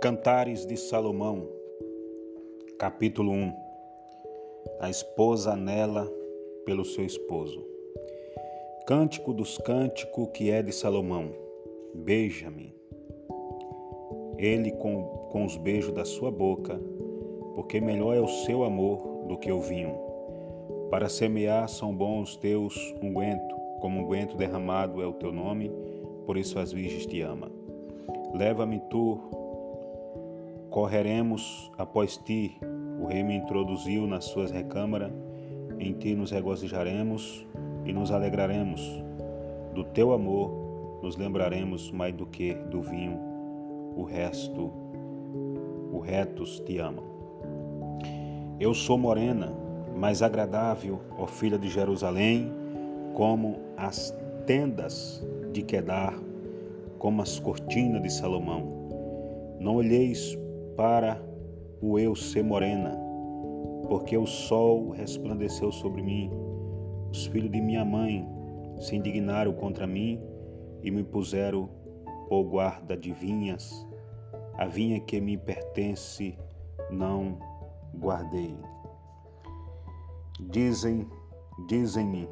Cantares de Salomão, capítulo 1 A esposa anela pelo seu esposo. Cântico dos cânticos que é de Salomão. Beija-me. Ele com, com os beijos da sua boca, porque melhor é o seu amor do que o vinho. Para semear são bons teus unguento, como unguento derramado é o teu nome, por isso as virgens te ama. Leva-me tu Correremos após ti, o rei me introduziu nas suas recâmaras, em ti nos regozijaremos e nos alegraremos. Do teu amor nos lembraremos mais do que do vinho, o resto, o retos te amam. Eu sou morena, mais agradável, ó filha de Jerusalém, como as tendas de Quedar, como as cortinas de Salomão. Não olheis para o eu ser morena, porque o sol resplandeceu sobre mim. Os filhos de minha mãe se indignaram contra mim e me puseram por guarda de vinhas. A vinha que me pertence não guardei. Dizem, dizem-me,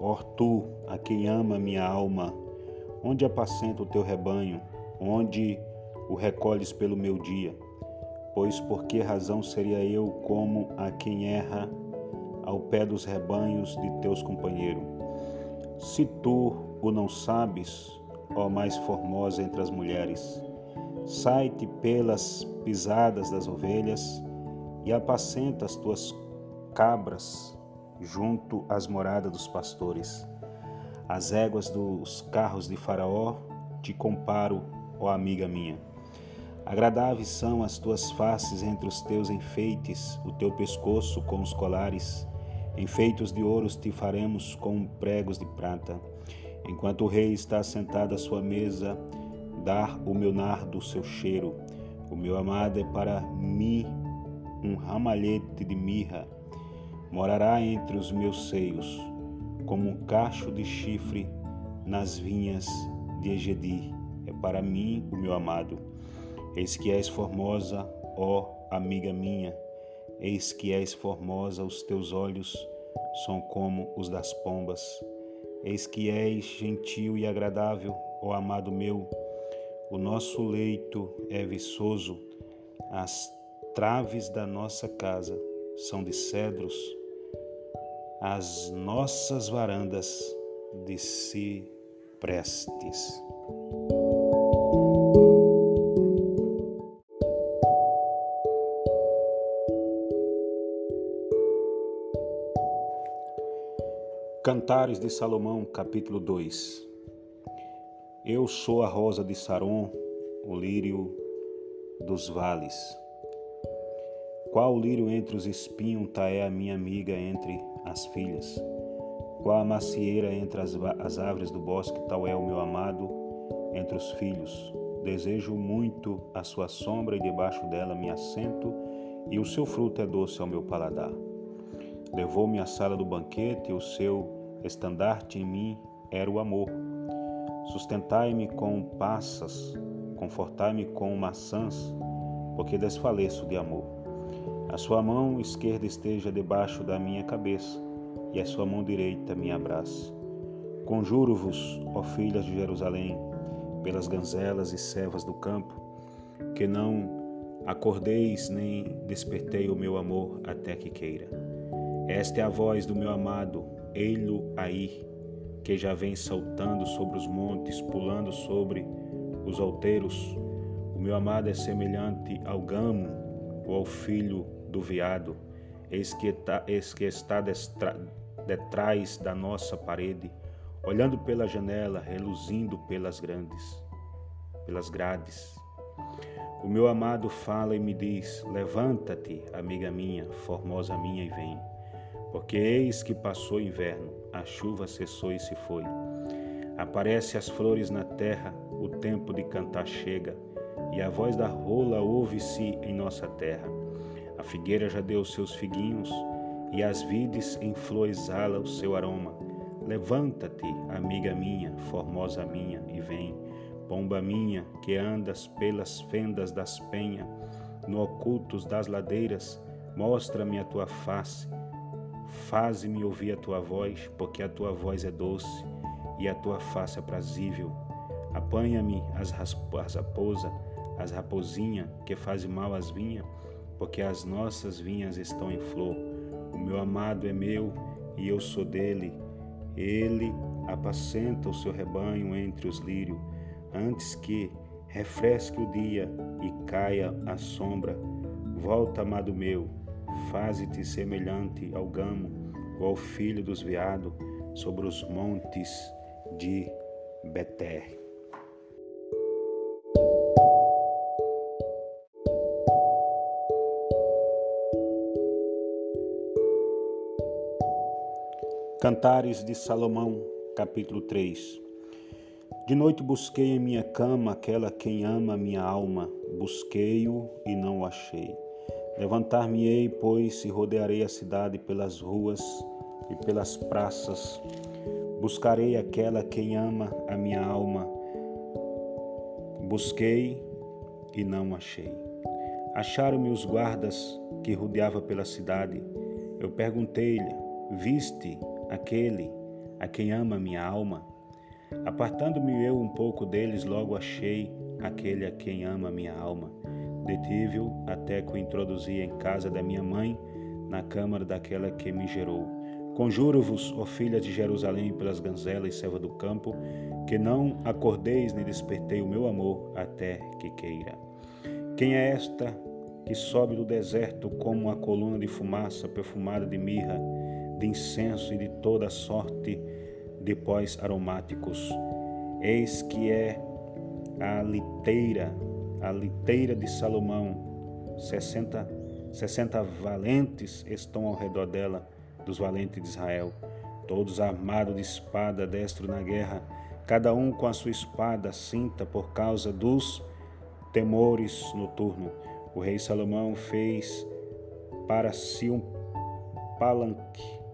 ó tu, a quem ama minha alma, onde apacenta o teu rebanho, onde o recolhes pelo meu dia. Pois por que razão seria eu como a quem erra ao pé dos rebanhos de teus companheiros? Se tu o não sabes, ó mais formosa entre as mulheres, sai-te pelas pisadas das ovelhas e apacenta as tuas cabras junto às moradas dos pastores. As éguas dos carros de Faraó te comparo, ó amiga minha. Agradáveis são as tuas faces entre os teus enfeites, o teu pescoço com os colares. Enfeitos de ouros te faremos com pregos de prata. Enquanto o rei está sentado à sua mesa, dar o meu nardo seu cheiro. O meu amado é para mim um ramalhete de mirra. Morará entre os meus seios, como um cacho de chifre nas vinhas de Egedi. É para mim o meu amado. Eis que és formosa, ó amiga minha, eis que és formosa, os teus olhos são como os das pombas. Eis que és gentil e agradável, ó amado meu, o nosso leito é viçoso, as traves da nossa casa são de cedros, as nossas varandas de ciprestes. Cantares de Salomão, capítulo 2 Eu sou a rosa de Saron, o lírio dos vales. Qual lírio entre os espinhos tá é a minha amiga entre as filhas? Qual a macieira entre as, as árvores do bosque tal é o meu amado entre os filhos? Desejo muito a sua sombra e debaixo dela me assento, e o seu fruto é doce ao meu paladar. Levou-me à sala do banquete, o seu estandarte em mim era o amor. Sustentai-me com passas, confortai-me com maçãs, porque desfaleço de amor. A sua mão esquerda esteja debaixo da minha cabeça, e a sua mão direita me abrace. Conjuro-vos, ó filhas de Jerusalém, pelas ganzelas e servas do campo, que não acordeis nem despertei o meu amor até que queira. Esta é a voz do meu amado, ei-lo aí, que já vem saltando sobre os montes, pulando sobre os alteiros. O meu amado é semelhante ao gamo ou ao filho do veado, eis que está, eis que está destra, detrás da nossa parede, olhando pela janela, reluzindo pelas grandes, pelas grades. O meu amado fala e me diz: Levanta-te, amiga minha, formosa minha, e vem. Porque eis que passou o inverno, a chuva cessou e se foi. Aparece as flores na terra, o tempo de cantar chega, e a voz da rola ouve-se em nossa terra. A figueira já deu seus figuinhos, e as vides em flor exala o seu aroma. Levanta-te, amiga minha, formosa minha, e vem, pomba minha, que andas pelas fendas das penhas, no ocultos das ladeiras, mostra-me a tua face, faze-me ouvir a tua voz, porque a tua voz é doce e a tua face é prazível. Apanha-me as, as raposa, as raposinha que fazem mal às vinhas, porque as nossas vinhas estão em flor. O meu amado é meu e eu sou dele. Ele apacenta o seu rebanho entre os lírios, antes que refresque o dia e caia a sombra. Volta, amado meu, faze-te semelhante ao gamo ou ao filho dos veados sobre os montes de Beter. Cantares de Salomão, capítulo 3 De noite busquei em minha cama aquela quem ama minha alma, busquei-o e não o achei. Levantar-me-ei, pois, e rodearei a cidade pelas ruas e pelas praças. Buscarei aquela quem ama a minha alma. Busquei e não achei. Acharam-me os guardas que rodeava pela cidade. Eu perguntei-lhe: Viste aquele a quem ama minha alma. Apartando-me eu um pouco deles, logo achei aquele a quem ama minha alma. Detive-o até que o introduzi em casa da minha mãe, na câmara daquela que me gerou. Conjuro-vos, ó filha de Jerusalém, pelas ganzelas e serva do campo, que não acordeis nem despertei o meu amor até que queira. Quem é esta que sobe do deserto como uma coluna de fumaça perfumada de mirra? de incenso e de toda sorte de pós aromáticos. Eis que é a liteira, a liteira de Salomão. 60, 60 valentes estão ao redor dela, dos valentes de Israel, todos armados de espada, destro na guerra, cada um com a sua espada cinta por causa dos temores noturnos. O rei Salomão fez para si um palanque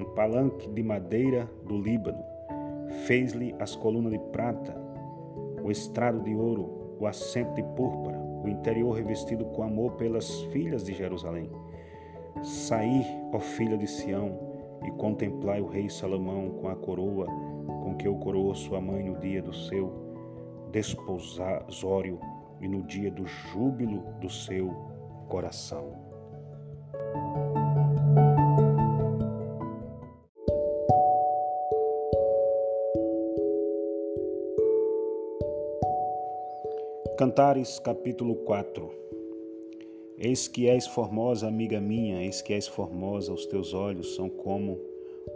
um palanque de madeira do Líbano. Fez-lhe as colunas de prata, o estrado de ouro, o assento de púrpura, o interior revestido com amor pelas filhas de Jerusalém. Saí, ó filha de Sião, e contemplai o rei Salomão com a coroa com que o coroou sua mãe no dia do seu desposório e no dia do júbilo do seu coração. Cantares capítulo 4 Eis que és formosa, amiga minha, eis que és formosa, os teus olhos são como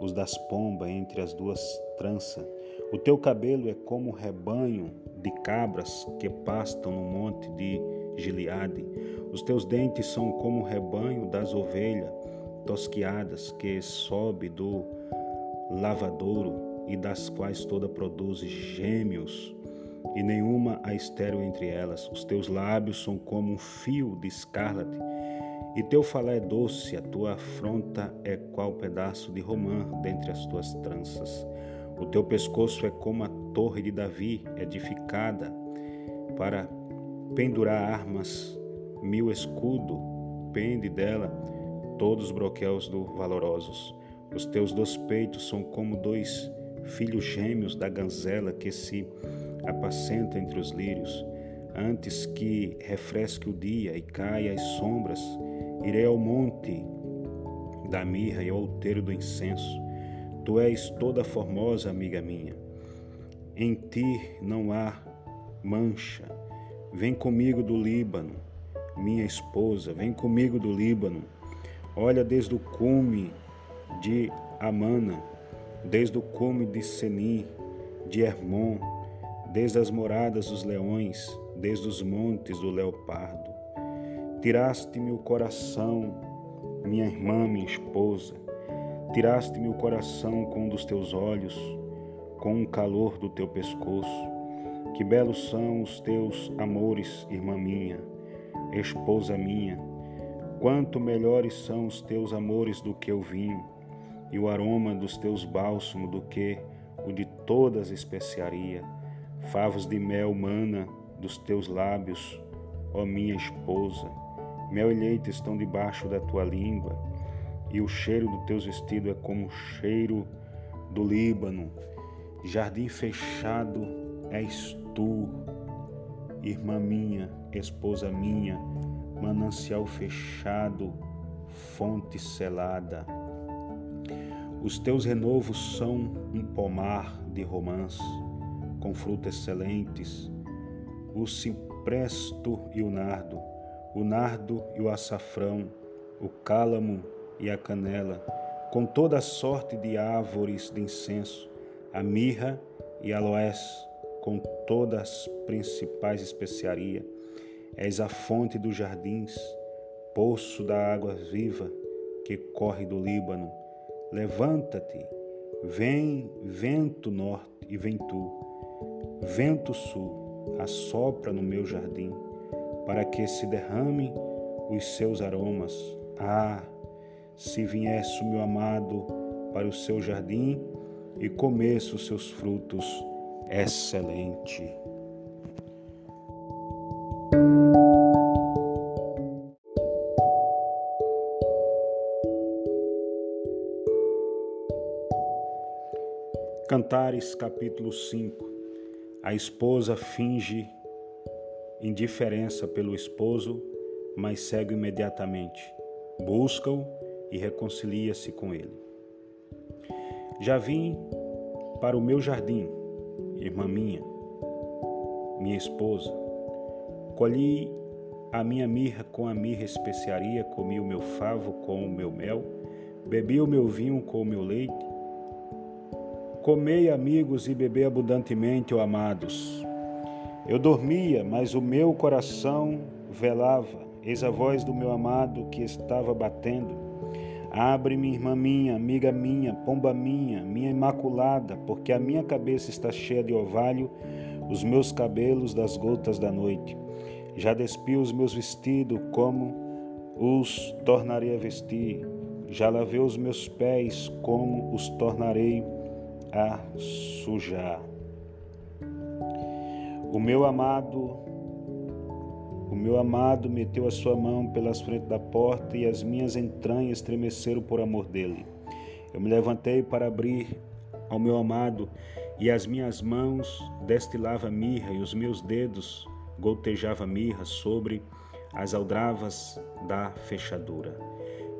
os das pombas entre as duas tranças. O teu cabelo é como rebanho de cabras que pastam no monte de Gileade. Os teus dentes são como o rebanho das ovelhas tosquiadas que sobe do lavadouro e das quais toda produz gêmeos e nenhuma há estéreo entre elas. Os teus lábios são como um fio de escarlate, e teu falar é doce, a tua afronta é qual pedaço de romã dentre as tuas tranças. O teu pescoço é como a torre de Davi, edificada para pendurar armas, mil escudo pende dela todos os broquéus do valorosos. Os teus dois peitos são como dois filhos gêmeos da ganzela que se apacenta entre os lírios. Antes que refresque o dia e caia as sombras, irei ao monte da mirra e ao outeiro do incenso. Tu és toda formosa, amiga minha. Em ti não há mancha. Vem comigo do Líbano, minha esposa, vem comigo do Líbano. Olha desde o cume de Amana, desde o cume de Senim, de Hermon, desde as moradas dos leões, desde os montes do leopardo. Tiraste-me o coração, minha irmã, minha esposa. Tiraste-me o coração com um dos teus olhos, com o calor do teu pescoço. Que belos são os teus amores, irmã minha, esposa minha. Quanto melhores são os teus amores do que o vinho, e o aroma dos teus bálsamos do que o de todas as especiarias favos de mel mana dos teus lábios, ó minha esposa. Mel e leite estão debaixo da tua língua, e o cheiro dos teus vestidos é como o cheiro do Líbano. Jardim fechado és tu, irmã minha, esposa minha, manancial fechado, fonte selada. Os teus renovos são um pomar de romãs, com frutas excelentes, o cipresto e o nardo, o nardo e o açafrão, o cálamo e a canela, com toda a sorte de árvores de incenso, a mirra e aloés, com todas as principais especiarias. És a fonte dos jardins, poço da água viva que corre do Líbano. Levanta-te, vem vento norte e vem tu, vento sul, assopra no meu jardim, para que se derrame os seus aromas. Ah, se viesse o meu amado para o seu jardim e comesse os seus frutos, excelente. Cantares capítulo 5 A esposa finge indiferença pelo esposo, mas segue imediatamente. Busca-o e reconcilia-se com ele. Já vim para o meu jardim, irmã minha, minha esposa. Colhi a minha mirra com a mirra especiaria, comi o meu favo com o meu mel, bebi o meu vinho com o meu leite. Comei, amigos, e bebi abundantemente, ó amados. Eu dormia, mas o meu coração velava, eis a voz do meu amado que estava batendo. Abre-me, irmã minha, amiga minha, pomba minha, minha imaculada, porque a minha cabeça está cheia de orvalho, os meus cabelos das gotas da noite. Já despi os meus vestidos, como os tornarei a vestir. Já lavei os meus pés, como os tornarei a sujar. O meu amado o meu amado meteu a sua mão pelas frentes da porta e as minhas entranhas estremeceram por amor dele. Eu me levantei para abrir ao meu amado e as minhas mãos destilavam mirra e os meus dedos gotejavam mirra sobre as aldravas da fechadura.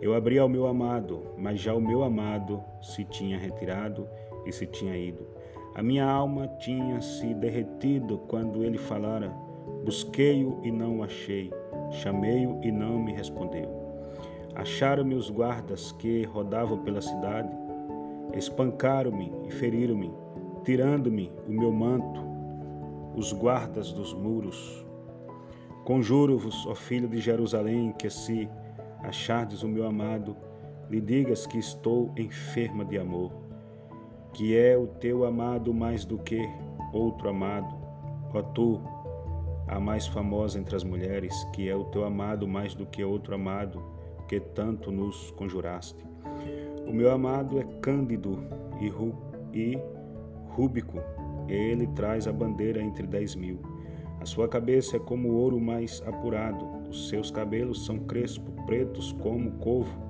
Eu abri ao meu amado, mas já o meu amado se tinha retirado e se tinha ido. A minha alma tinha se derretido quando ele falara Busquei-o e não o achei, chamei-o e não me respondeu. Acharam-me os guardas que rodavam pela cidade, espancaram-me e feriram-me, tirando-me o meu manto, os guardas dos muros. Conjuro-vos, ó filho de Jerusalém, que se achardes o meu amado, lhe digas que estou enferma de amor, que é o teu amado mais do que outro amado, ó tu, a mais famosa entre as mulheres, que é o teu amado mais do que outro amado, que tanto nos conjuraste. O meu amado é cândido e, ru e rúbico, ele traz a bandeira entre dez mil. A sua cabeça é como o ouro mais apurado, os seus cabelos são crespos, pretos como covo.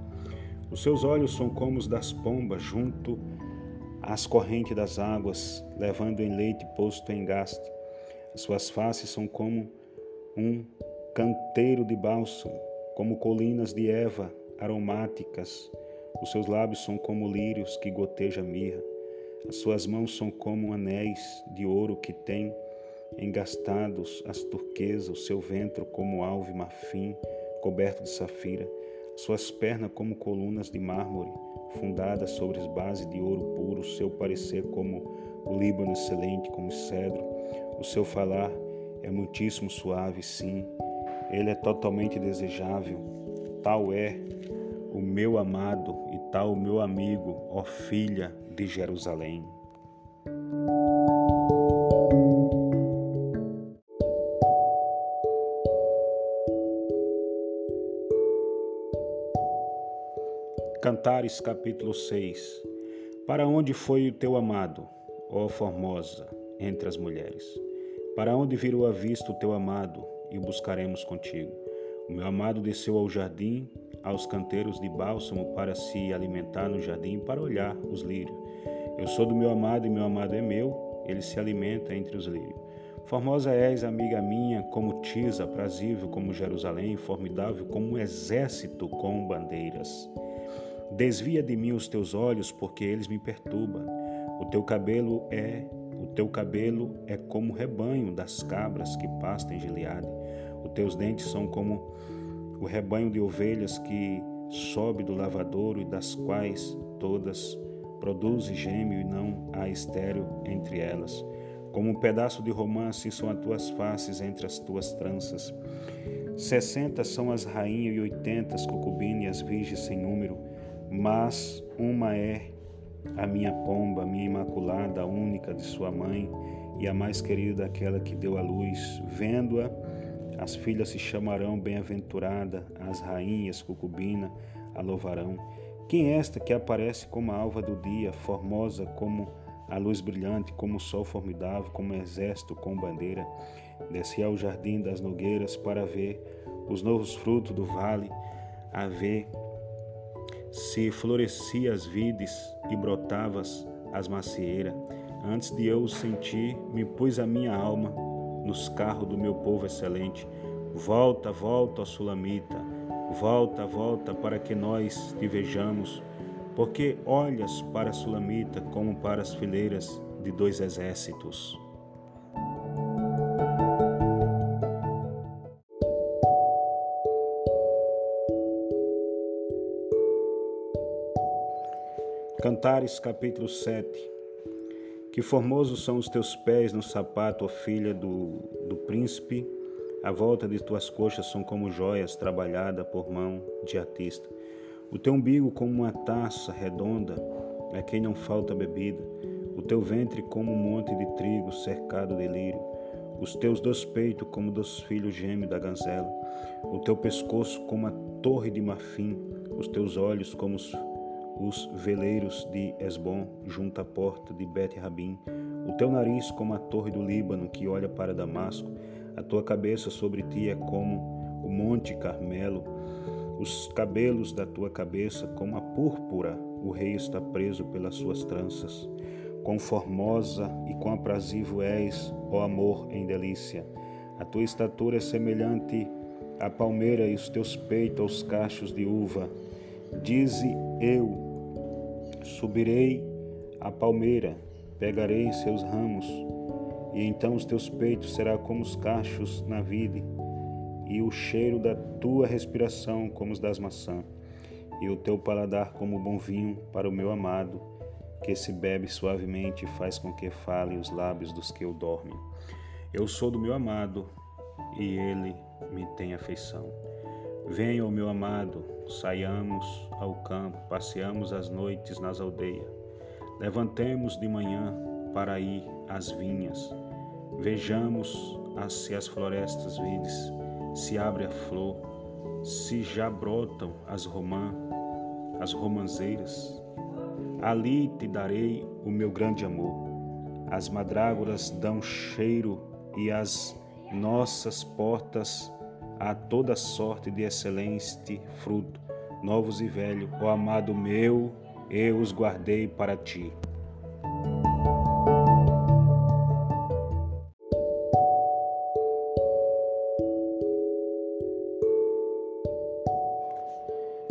Os seus olhos são como os das pombas, junto às correntes das águas, levando em leite posto em gaste. As suas faces são como um canteiro de bálsamo, como colinas de Eva aromáticas. Os seus lábios são como lírios que goteja mirra. As suas mãos são como anéis de ouro que têm engastados as turquesas, o seu ventre como alve marfim coberto de safira, as suas pernas como colunas de mármore fundadas sobre as bases de ouro puro, seu parecer como o Líbano excelente como cedro, o seu falar é muitíssimo suave, sim. Ele é totalmente desejável. Tal é o meu amado e tal o meu amigo, ó filha de Jerusalém. Cantares capítulo 6 Para onde foi o teu amado, ó Formosa? entre as mulheres. Para onde virou a vista o teu amado, e o buscaremos contigo. O meu amado desceu ao jardim, aos canteiros de bálsamo, para se alimentar no jardim, para olhar os lírios. Eu sou do meu amado e meu amado é meu, ele se alimenta entre os lírios. Formosa és, amiga minha, como Tisa, prazível como Jerusalém, formidável como um exército com bandeiras. Desvia de mim os teus olhos, porque eles me perturbam. O teu cabelo é o teu cabelo é como o rebanho das cabras que pastam em Gileade. Os teus dentes são como o rebanho de ovelhas que sobe do lavadouro e das quais todas produzem gêmeo e não há estéreo entre elas. Como um pedaço de romance são as tuas faces entre as tuas tranças. Sessenta são as rainhas e oitenta as concubinas e as virgens sem número, mas uma é a minha pomba, a minha imaculada, a única de sua mãe e a mais querida daquela que deu à luz. Vendo-a, as filhas se chamarão bem-aventurada, as rainhas, cucubina, a louvarão. Quem é esta que aparece como a alva do dia, formosa como a luz brilhante, como o sol formidável, como um exército com bandeira? Desci ao jardim das nogueiras para ver os novos frutos do vale, a ver se florescia as vides e brotavas as macieiras. Antes de eu o sentir, me pus a minha alma nos carros do meu povo excelente. Volta, volta, ó Sulamita, volta, volta, para que nós te vejamos, porque olhas para a Sulamita como para as fileiras de dois exércitos. Cantares capítulo 7 Que formosos são os teus pés no sapato, ó filha do, do príncipe, a volta de tuas coxas são como joias trabalhada por mão de artista. O teu umbigo como uma taça redonda, a quem não falta bebida. O teu ventre como um monte de trigo cercado de lírio. Os teus dois peitos como dos filhos gêmeos da ganzela. O teu pescoço como a torre de marfim. Os teus olhos como os os veleiros de Esbom junto à porta de Bet Rabim, o teu nariz como a torre do Líbano que olha para Damasco, a tua cabeça sobre ti é como o monte Carmelo, os cabelos da tua cabeça como a púrpura, o rei está preso pelas suas tranças. Quão formosa e quão aprazível és, ó amor em delícia. A tua estatura é semelhante à palmeira e os teus peitos aos cachos de uva. Dize eu, Subirei à palmeira, pegarei seus ramos, e então os teus peitos serão como os cachos na vide, e o cheiro da tua respiração como os das maçãs, e o teu paladar como bom vinho para o meu amado, que se bebe suavemente e faz com que fale os lábios dos que eu dormem. Eu sou do meu amado, e ele me tem afeição. Venha, o meu amado, saiamos ao campo, passeamos as noites nas aldeias. Levantemos de manhã para ir às vinhas. Vejamos se as florestas verdes se abre a flor, se já brotam as romã, as romanzeiras. Ali te darei o meu grande amor. As madrágoras dão cheiro e as nossas portas a toda sorte de excelente fruto, novos e velhos. Ó amado meu, eu os guardei para ti.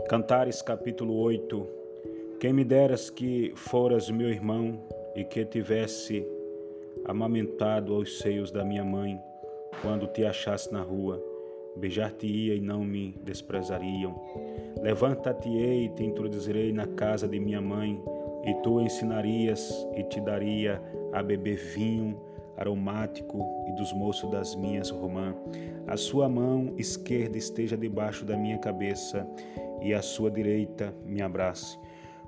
Cantares capítulo 8 Quem me deras que foras meu irmão e que tivesse amamentado aos seios da minha mãe, quando te achasse na rua, beijar-te-ia e não me desprezariam. Levanta-te-ei e te introduzirei na casa de minha mãe, e tu ensinarias e te daria a beber vinho aromático e dos moços das minhas romã. A sua mão esquerda esteja debaixo da minha cabeça e a sua direita me abrace.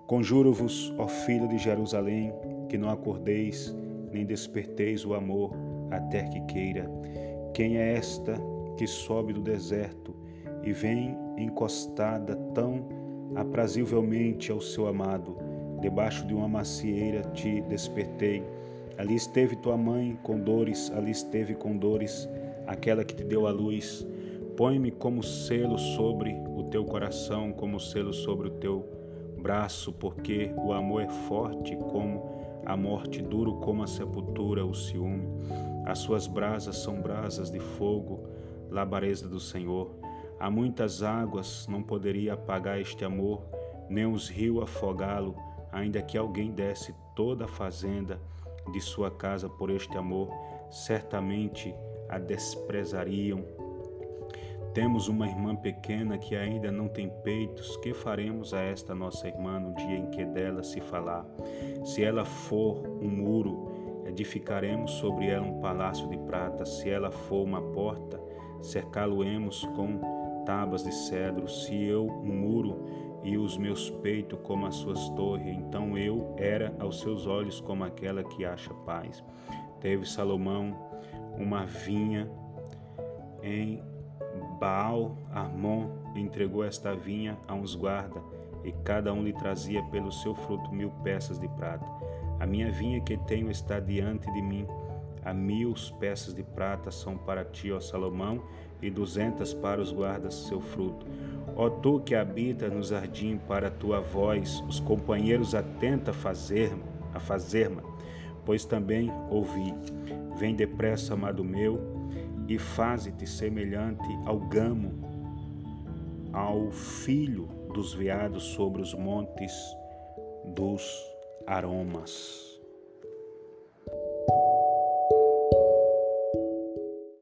Conjuro-vos, ó filho de Jerusalém, que não acordeis nem desperteis o amor até que queira. Quem é esta que sobe do deserto e vem encostada tão aprazivelmente ao seu amado. Debaixo de uma macieira te despertei, Ali esteve tua mãe com dores, ali esteve com dores aquela que te deu a luz. Põe-me como selo sobre o teu coração, como selo sobre o teu braço, porque o amor é forte como a morte, duro como a sepultura, o ciúme. As suas brasas são brasas de fogo, labareda do Senhor. Há muitas águas, não poderia apagar este amor, nem os rios afogá-lo, ainda que alguém desse toda a fazenda de sua casa por este amor, certamente a desprezariam. Temos uma irmã pequena que ainda não tem peitos. Que faremos a esta nossa irmã no dia em que dela se falar? Se ela for um muro, edificaremos sobre ela um palácio de prata. Se ela for uma porta, cercá-lo-emos com tábuas de cedro. Se eu um muro e os meus peitos como as suas torres, então eu era aos seus olhos como aquela que acha paz. Teve Salomão uma vinha em Baal Armon entregou esta vinha a uns guarda, e cada um lhe trazia pelo seu fruto mil peças de prata. A minha vinha que tenho está diante de mim. A mil peças de prata são para ti, ó Salomão, e duzentas para os guardas seu fruto. Ó tu que habita no jardim, para a tua voz, os companheiros atenta a fazer, a fazer-me, pois também ouvi. Vem depressa, amado meu, e faze-te semelhante ao gamo, ao filho dos veados sobre os montes dos aromas.